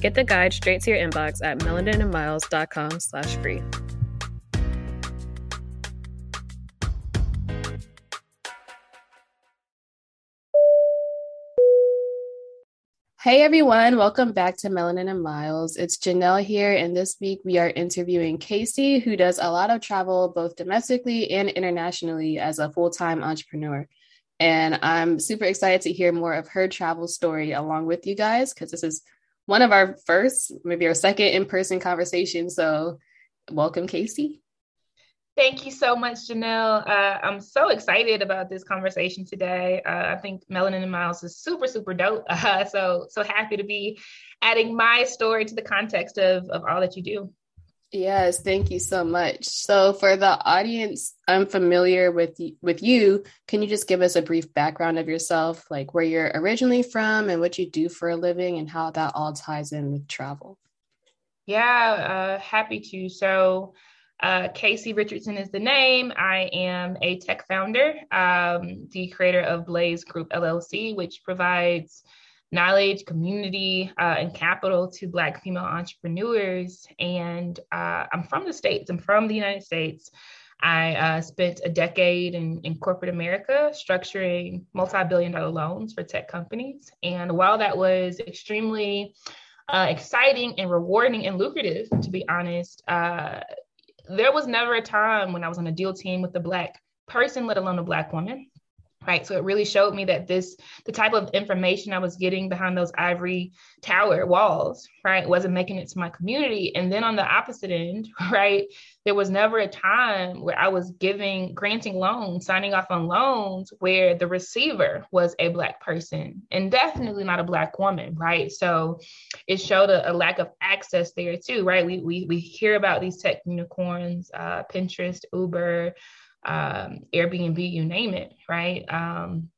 Get the guide straight to your inbox at melaninandmiles.com slash free. Hey everyone, welcome back to Melanin and Miles. It's Janelle here, and this week we are interviewing Casey, who does a lot of travel both domestically and internationally as a full time entrepreneur. And I'm super excited to hear more of her travel story along with you guys because this is one of our first, maybe our second in person conversation. So, welcome, Casey. Thank you so much, Janelle. Uh, I'm so excited about this conversation today. Uh, I think Melanin and Miles is super, super dope. Uh, so, so happy to be adding my story to the context of, of all that you do. Yes, thank you so much. So, for the audience unfamiliar with with you, can you just give us a brief background of yourself, like where you're originally from and what you do for a living, and how that all ties in with travel? Yeah, uh, happy to. So, uh, Casey Richardson is the name. I am a tech founder, um, the creator of Blaze Group LLC, which provides knowledge, community, uh, and capital to Black female entrepreneurs. And uh, I'm from the States, I'm from the United States. I uh, spent a decade in, in corporate America structuring multi billion dollar loans for tech companies. And while that was extremely uh, exciting and rewarding and lucrative, to be honest, uh, there was never a time when I was on a deal team with a Black person, let alone a Black woman. Right. So it really showed me that this, the type of information I was getting behind those ivory tower walls, right, wasn't making it to my community. And then on the opposite end, right, there was never a time where I was giving, granting loans, signing off on loans where the receiver was a Black person and definitely not a Black woman, right? So it showed a, a lack of access there too, right? We, we, we hear about these tech unicorns, uh, Pinterest, Uber, um, Airbnb, you name it, right? Um,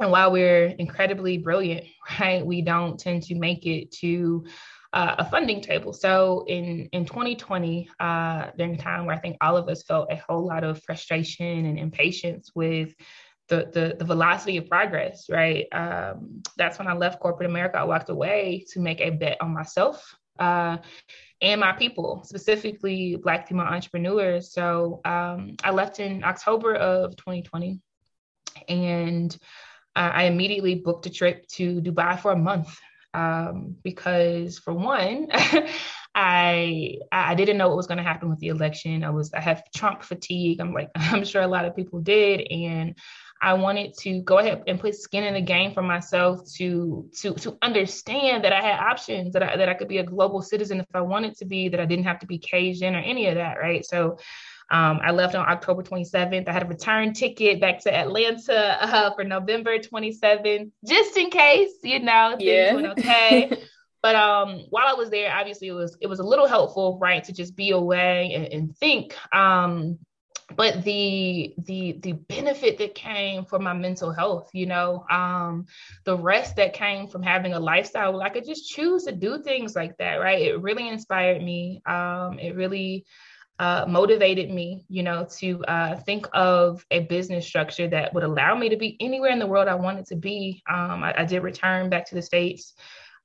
and while we're incredibly brilliant, right, we don't tend to make it to uh, a funding table. So in in 2020, uh, during a time where I think all of us felt a whole lot of frustration and impatience with the, the, the velocity of progress, right? Um, that's when I left corporate America. I walked away to make a bet on myself. Uh, and my people, specifically Black female entrepreneurs. So um, I left in October of 2020, and uh, I immediately booked a trip to Dubai for a month um, because, for one, I I didn't know what was going to happen with the election. I was I had Trump fatigue. I'm like I'm sure a lot of people did, and I wanted to go ahead and put skin in the game for myself to to to understand that I had options, that I, that I could be a global citizen if I wanted to be, that I didn't have to be caged in or any of that, right? So um, I left on October 27th. I had a return ticket back to Atlanta uh, for November 27th, just in case, you know, things yeah. went okay. but um, while I was there, obviously it was it was a little helpful, right, to just be away and, and think. Um, but the the the benefit that came for my mental health you know um the rest that came from having a lifestyle where i could just choose to do things like that right it really inspired me um it really uh, motivated me, you know, to uh, think of a business structure that would allow me to be anywhere in the world I wanted to be. Um, I, I, did return back to the States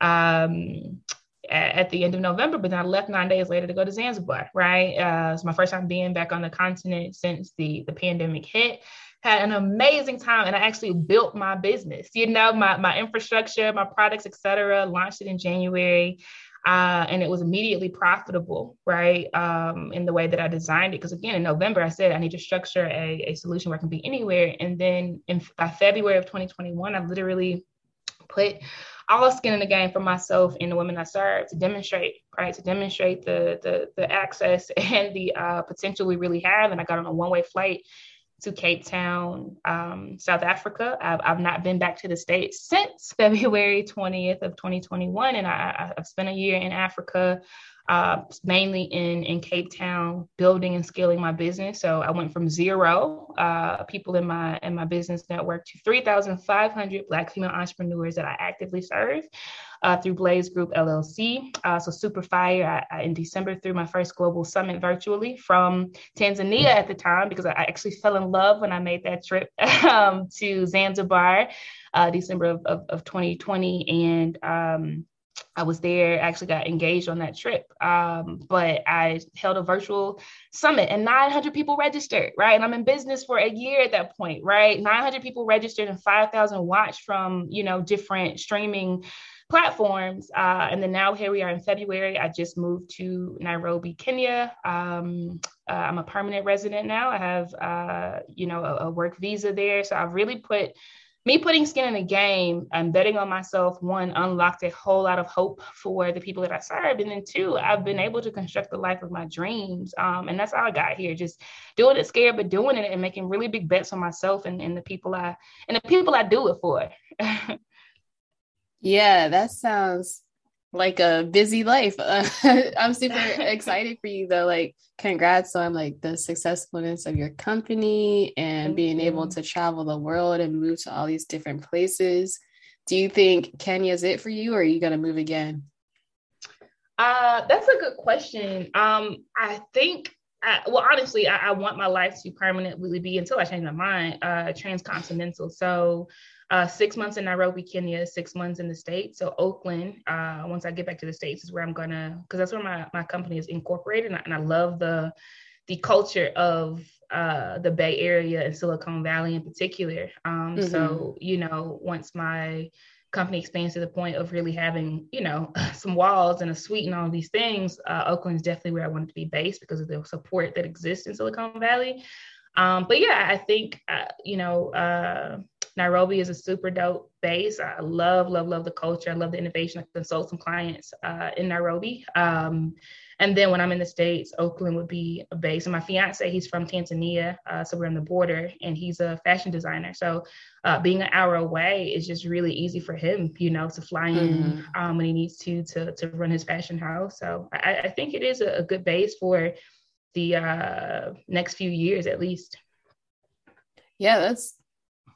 um, at, the end of November, but then I left nine days later to go to Zanzibar, right? Uh, it's my first time being back on the continent since the, the pandemic hit. Had an amazing time, and I actually built my business, you know, my, my infrastructure, my products, etc. Launched it in January. Uh, and it was immediately profitable, right? Um, in the way that I designed it. Because again, in November, I said I need to structure a, a solution where I can be anywhere. And then in, by February of 2021, I literally put all skin in the game for myself and the women I serve to demonstrate, right? To demonstrate the the, the access and the uh, potential we really have. And I got on a one way flight to Cape Town, um, South Africa. I've, I've not been back to the States since February 20th of 2021. And I, I've spent a year in Africa uh, mainly in in Cape Town, building and scaling my business. So I went from zero uh, people in my in my business network to 3,500 Black female entrepreneurs that I actively serve uh, through Blaze Group LLC. Uh, so super fire! I, I, in December through my first global summit virtually from Tanzania at the time because I actually fell in love when I made that trip um, to Zanzibar, uh, December of, of, of 2020, and um, I was there, actually got engaged on that trip. Um, but I held a virtual summit and 900 people registered, right? And I'm in business for a year at that point, right? 900 people registered and 5,000 watched from, you know, different streaming platforms. Uh, and then now here we are in February. I just moved to Nairobi, Kenya. Um, uh, I'm a permanent resident now. I have, uh, you know, a, a work visa there. So I've really put me putting skin in the game and betting on myself, one, unlocked a whole lot of hope for the people that I served. And then two, I've been able to construct the life of my dreams. Um, and that's how I got here, just doing it scared, but doing it and making really big bets on myself and, and the people I and the people I do it for. yeah, that sounds like a busy life. Uh, I'm super excited for you though. Like, congrats on like the successfulness of your company and Thank being you. able to travel the world and move to all these different places. Do you think Kenya is it for you, or are you gonna move again? Uh, that's a good question. Um, I think I, well, honestly, I, I, want my life to permanently be until I change my mind, uh, transcontinental. So uh, six months in Nairobi, Kenya, six months in the States. So Oakland, uh, once I get back to the States is where I'm gonna, because that's where my, my company is incorporated. And I, and I love the, the culture of uh, the Bay Area and Silicon Valley in particular. Um, mm-hmm. So, you know, once my company expands to the point of really having, you know, some walls and a suite and all these things, uh, Oakland is definitely where I wanted to be based because of the support that exists in Silicon Valley. Um, but yeah, I think, uh, you know, uh, Nairobi is a super dope base. I love, love, love the culture. I love the innovation. I consult some clients uh, in Nairobi. Um, and then when I'm in the States, Oakland would be a base. And my fiance, he's from Tanzania. Uh, so we're on the border and he's a fashion designer. So uh, being an hour away is just really easy for him, you know, to fly in mm-hmm. um, when he needs to, to, to run his fashion house. So I, I think it is a, a good base for the uh, next few years at least. Yeah, that's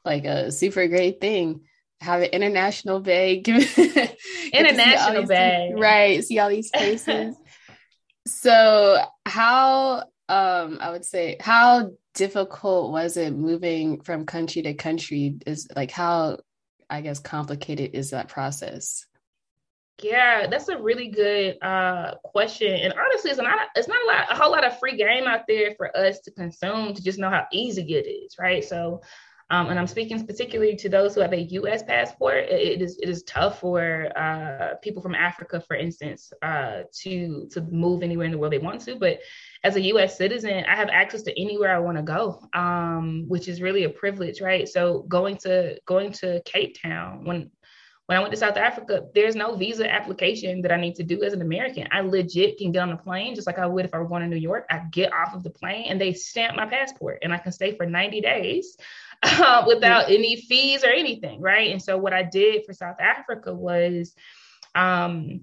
like a super great thing. Have an international bag. international bag. Right. See all these places. so how um I would say how difficult was it moving from country to country? Is like how I guess complicated is that process? Yeah, that's a really good uh, question, and honestly, it's not it's not a lot a whole lot of free game out there for us to consume to just know how easy it is, right? So, um, and I'm speaking particularly to those who have a U.S. passport. It, is it is tough for uh, people from Africa, for instance, uh, to to move anywhere in the world they want to. But as a U.S. citizen, I have access to anywhere I want to go, um, which is really a privilege, right? So going to going to Cape Town when when I went to South Africa, there's no visa application that I need to do as an American. I legit can get on a plane just like I would if I were going to New York. I get off of the plane and they stamp my passport and I can stay for 90 days uh, without any fees or anything, right? And so what I did for South Africa was, um,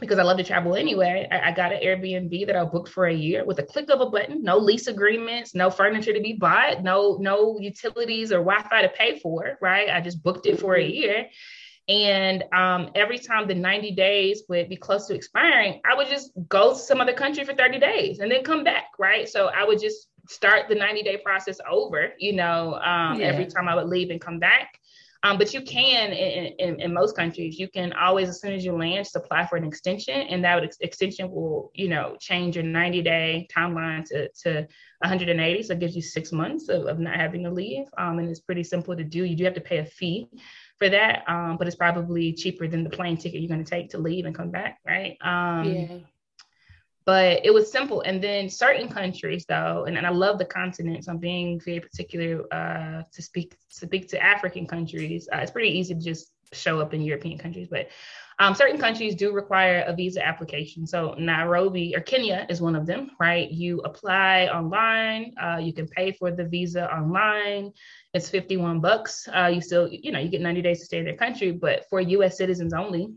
because I love to travel anyway, I, I, got an Airbnb that I booked for a year with a click of a button, no lease agreements, no furniture to be bought, no no utilities or Wi-Fi to pay for, right? I just booked it for a mm-hmm. year. And um, every time the 90 days would be close to expiring, I would just go to some other country for 30 days and then come back, right? So I would just start the 90 day process over, you know, um, yeah. every time I would leave and come back. Um, but you can, in, in, in, most countries, you can always, as soon as you land, just apply for an extension, and that ex- extension will, you know, change your 90 day timeline to, to 180. So it gives you six months of, of not having to leave. Um, and it's pretty simple to do. You do have to pay a fee for that. Um, but it's probably cheaper than the plane ticket you're going to take to leave and come back, right? Um, yeah. But it was simple. And then certain countries, though, and, and I love the continent, so I'm being very particular uh, to speak to speak to African countries. Uh, it's pretty easy to just show up in European countries, but um, certain countries do require a visa application. So Nairobi or Kenya is one of them, right? You apply online. Uh, you can pay for the visa online. It's 51 bucks. Uh, you still, you know, you get 90 days to stay in their country, but for U.S. citizens only,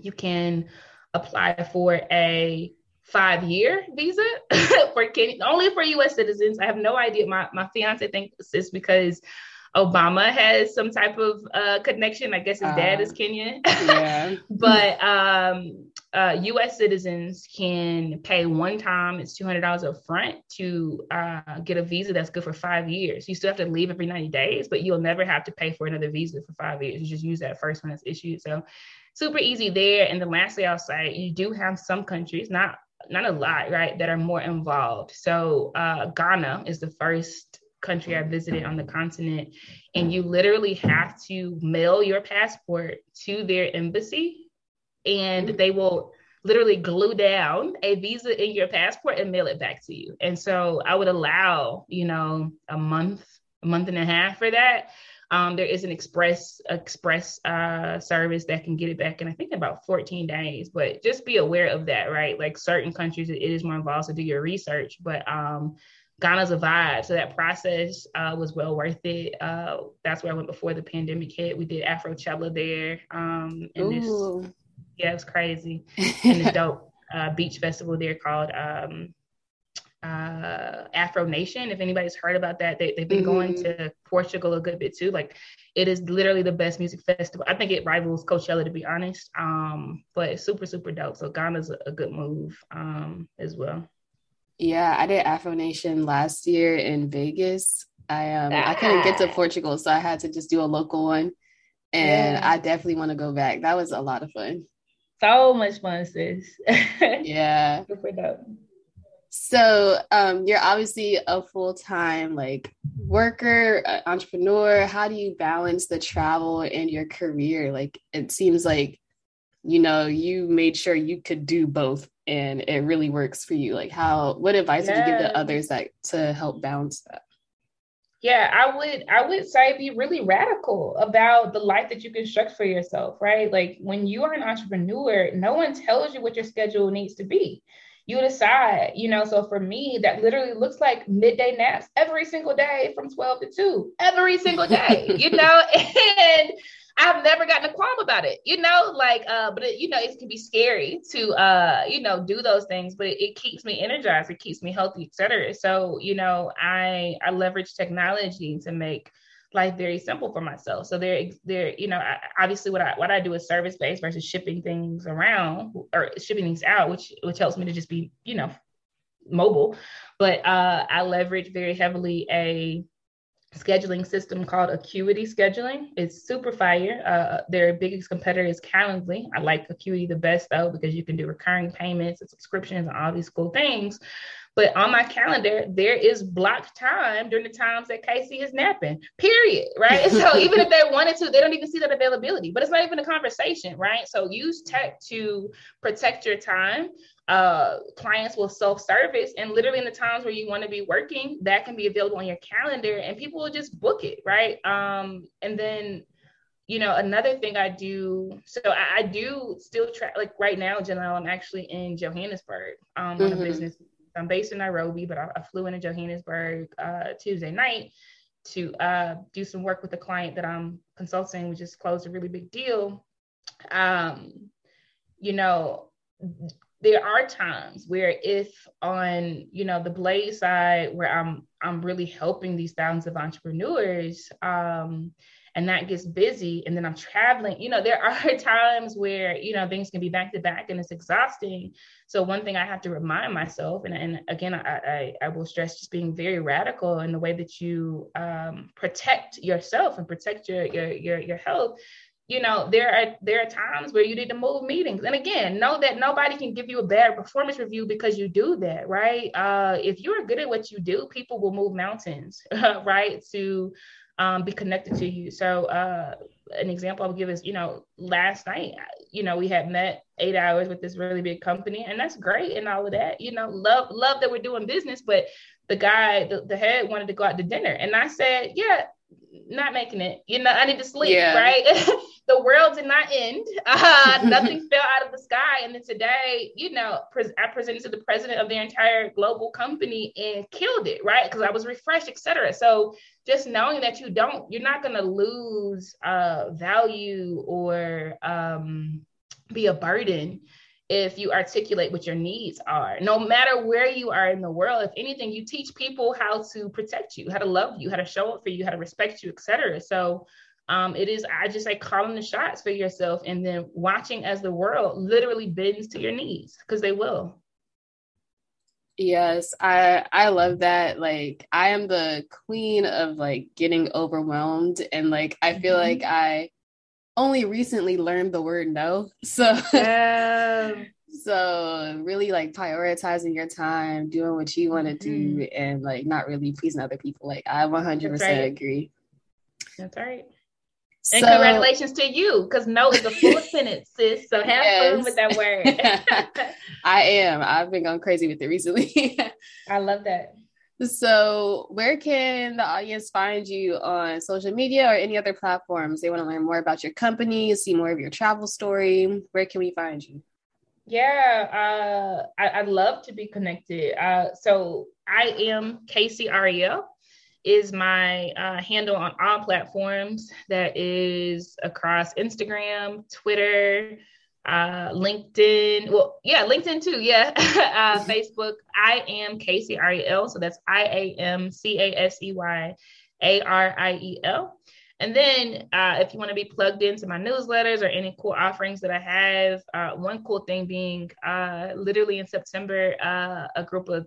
you can apply for a five year visa for Kenya, only for US citizens. I have no idea. My my fiance thinks it's because Obama has some type of uh, connection. I guess his uh, dad is Kenyan. Yeah. but um, uh, U.S. citizens can pay one time. It's two hundred dollars up front to uh, get a visa that's good for five years. You still have to leave every ninety days, but you'll never have to pay for another visa for five years. You just use that first one that's issued. So super easy there. And then lastly, I'll say you do have some countries, not not a lot, right, that are more involved. So uh, Ghana is the first country I visited on the continent, and you literally have to mail your passport to their embassy, and they will literally glue down a visa in your passport and mail it back to you. And so I would allow, you know, a month, a month and a half for that. Um, there is an express express uh, service that can get it back in I think about 14 days. But just be aware of that, right? Like certain countries, it is more involved, so do your research. But um, Ghana's a vibe. So that process uh, was well worth it. Uh, that's where I went before the pandemic hit. We did Afrochella there. Um, and Ooh. this, yeah, it was crazy. and the dope uh, beach festival there called um, uh, Afro Nation. If anybody's heard about that, they, have been mm-hmm. going to Portugal a good bit too. Like it is literally the best music festival. I think it rivals Coachella to be honest. Um, but it's super, super dope. So Ghana's a, a good move um, as well. Yeah, I did Afro Nation last year in Vegas. I um ah. I couldn't get to Portugal, so I had to just do a local one. And yeah. I definitely want to go back. That was a lot of fun. So much fun, sis. yeah. Super dope. So um you're obviously a full-time like worker, uh, entrepreneur. How do you balance the travel and your career? Like it seems like you know, you made sure you could do both and it really works for you. Like how what advice would you give to others that to help balance that? Yeah i would i would say be really radical about the life that you construct for yourself right? Like when you are an entrepreneur no one tells you what your schedule needs to be you decide you know so for me that literally looks like midday naps every single day from 12 to 2 every single day you know and I've never gotten a qualm about it, you know, like, uh, but it, you know, it can be scary to, uh, you know, do those things, but it, it keeps me energized, it keeps me healthy, etc. So, you know, I, I leverage technology to make life very simple for myself. So they're they're you know, I, obviously what I, what I do is service based versus shipping things around or shipping things out, which, which helps me to just be, you know, mobile, but, uh, I leverage very heavily a, scheduling system called Acuity Scheduling. It's super fire. Uh, their biggest competitor is Calendly. I like Acuity the best though because you can do recurring payments and subscriptions and all these cool things. But on my calendar, there is blocked time during the times that Casey is napping, period. Right. so even if they wanted to, they don't even see that availability, but it's not even a conversation. Right. So use tech to protect your time uh, clients will self-service and literally in the times where you want to be working that can be available on your calendar and people will just book it right um, and then you know another thing i do so i, I do still track like right now janelle i'm actually in johannesburg um, mm-hmm. on a mm-hmm. business i'm based in nairobi but i, I flew into johannesburg uh, tuesday night to uh, do some work with a client that i'm consulting which just closed a really big deal um, you know there are times where if on you know the Blaze side where i'm i'm really helping these thousands of entrepreneurs um and that gets busy and then i'm traveling you know there are times where you know things can be back to back and it's exhausting. So one thing i have to remind myself and, and again I, I, I will stress just being very radical in the way that you um, protect yourself and protect your, your your your health you know there are there are times where you need to move meetings. And again know that nobody can give you a bad performance review because you do that right? Uh, if you're good at what you do people will move mountains right to um, be connected to you. So uh, an example i'll give is you know last night you know we had met eight hours with this really big company and that's great and all of that you know love love that we're doing business but the guy the, the head wanted to go out to dinner. And i said yeah not making it. You know, I need to sleep, yeah. right? the world did not end. Uh, nothing fell out of the sky. And then today, you know, pres- I presented to the president of their entire global company and killed it, right? Because I was refreshed, etc. So just knowing that you don't, you're not going to lose uh, value or um, be a burden if you articulate what your needs are. No matter where you are in the world, if anything, you teach people how to protect you, how to love you, how to show up for you, how to respect you, etc. So um, it is, I just say, calling the shots for yourself and then watching as the world literally bends to your needs because they will. Yes, I I love that. Like I am the queen of like getting overwhelmed and like I feel mm-hmm. like I only recently learned the word no. So yeah. so really like prioritizing your time, doing what you want to mm-hmm. do and like not really pleasing other people. Like I 100% right. agree. That's right. And so, congratulations to you, because no is a full sentence, sis. So have yes. fun with that word. I am. I've been going crazy with it recently. I love that. So, where can the audience find you on social media or any other platforms? They want to learn more about your company, see more of your travel story. Where can we find you? Yeah, uh, I, would love to be connected. Uh, so, I am Casey Ariel is my uh, handle on all platforms. That is across Instagram, Twitter, uh, LinkedIn. Well, yeah, LinkedIn too. Yeah, uh, Facebook. I am Casey Ariel. So that's I A M C A S E Y A R I E L. And then, uh, if you want to be plugged into my newsletters or any cool offerings that I have, uh, one cool thing being uh, literally in September, uh, a group of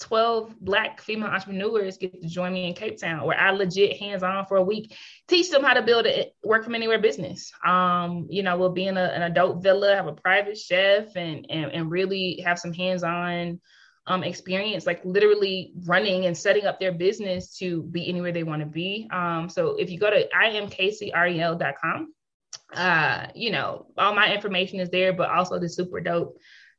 12 black female entrepreneurs get to join me in Cape Town where I legit hands on for a week, teach them how to build a work from anywhere business. Um, you know, we'll be in a, an adult villa, have a private chef and, and, and really have some hands on um, experience, like literally running and setting up their business to be anywhere they want to be. Um, so if you go to iamcaseyariel.com, uh, you know, all my information is there, but also the super dope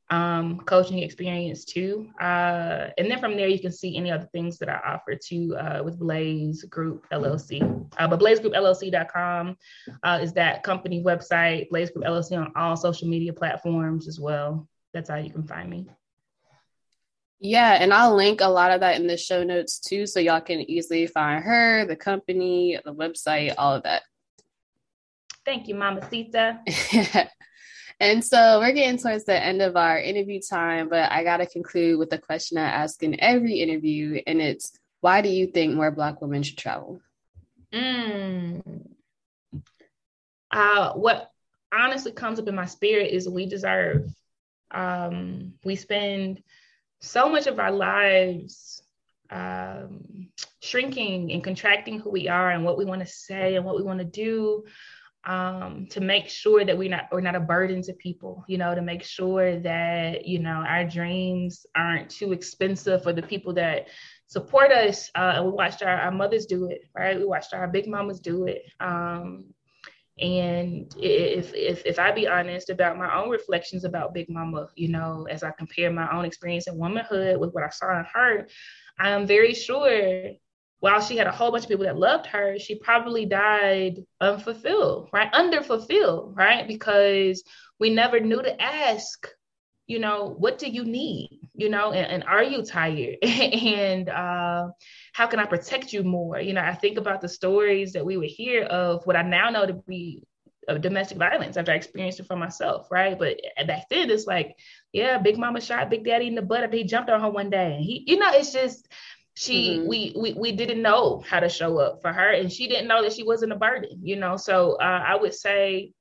um, coaching experience too. Uh, and then from there, you can see any other things that I offer too uh, with Blaze Group LLC. Uh, but blazegroupllc.com uh, is that company website, Blaze Group LLC on all social media platforms as well. That's how you can find me. Yeah, and I'll link a lot of that in the show notes too, so y'all can easily find her, the company, the website, all of that. Thank you, Mama Sita. And so we're getting towards the end of our interview time, but I got to conclude with a question I ask in every interview, and it's why do you think more Black women should travel? Mm. Uh, what honestly comes up in my spirit is we deserve. Um, we spend so much of our lives um, shrinking and contracting who we are and what we want to say and what we want to do um, to make sure that we're not we're not a burden to people, you know, to make sure that you know our dreams aren't too expensive for the people that support us. Uh, we watched our, our mothers do it, right? We watched our big mamas do it. Um, and if, if if I be honest about my own reflections about Big Mama, you know, as I compare my own experience in womanhood with what I saw in her, I am very sure while she had a whole bunch of people that loved her, she probably died unfulfilled, right? Underfulfilled, right? Because we never knew to ask, you know, what do you need? You know, and, and are you tired? and uh, how can I protect you more? You know, I think about the stories that we would hear of what I now know to be of domestic violence after I experienced it for myself, right? But back then, it's like, yeah, Big Mama shot Big Daddy in the butt after he jumped on her one day. And he, you know, it's just she mm-hmm. we, we we didn't know how to show up for her and she didn't know that she wasn't a burden you know? So uh, i would say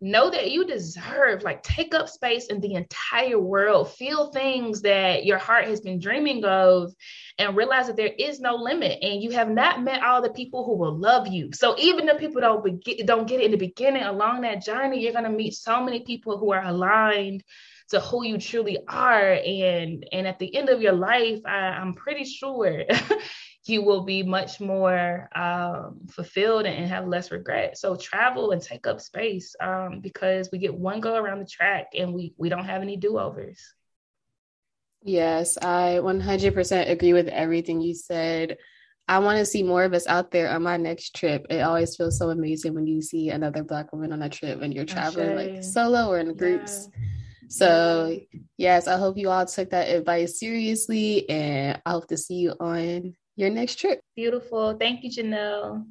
know that you deserve like take up space in the entire world. Feel things that your heart has been dreaming of and realize that there is no limit and you have not met all the people who will love you. So even if people don't be- don't get it in the beginning along that journey you're going to meet so many people who are aligned to who you truly are and and at the end of your life I, i'm pretty sure you will be much more um, fulfilled and have less regret. So travel and take up space um, because we get one go around the track and we we don't have any do overs. Yes, I 100% agree with everything you said. I want to see more of us out there on my next trip. It always feels so amazing when you see another Black woman on a trip and you're traveling like solo or in groups. Yeah. So, yes, I hope you all took that advice seriously and I hope to see you on your next trip. Beautiful. Thank you, Janelle.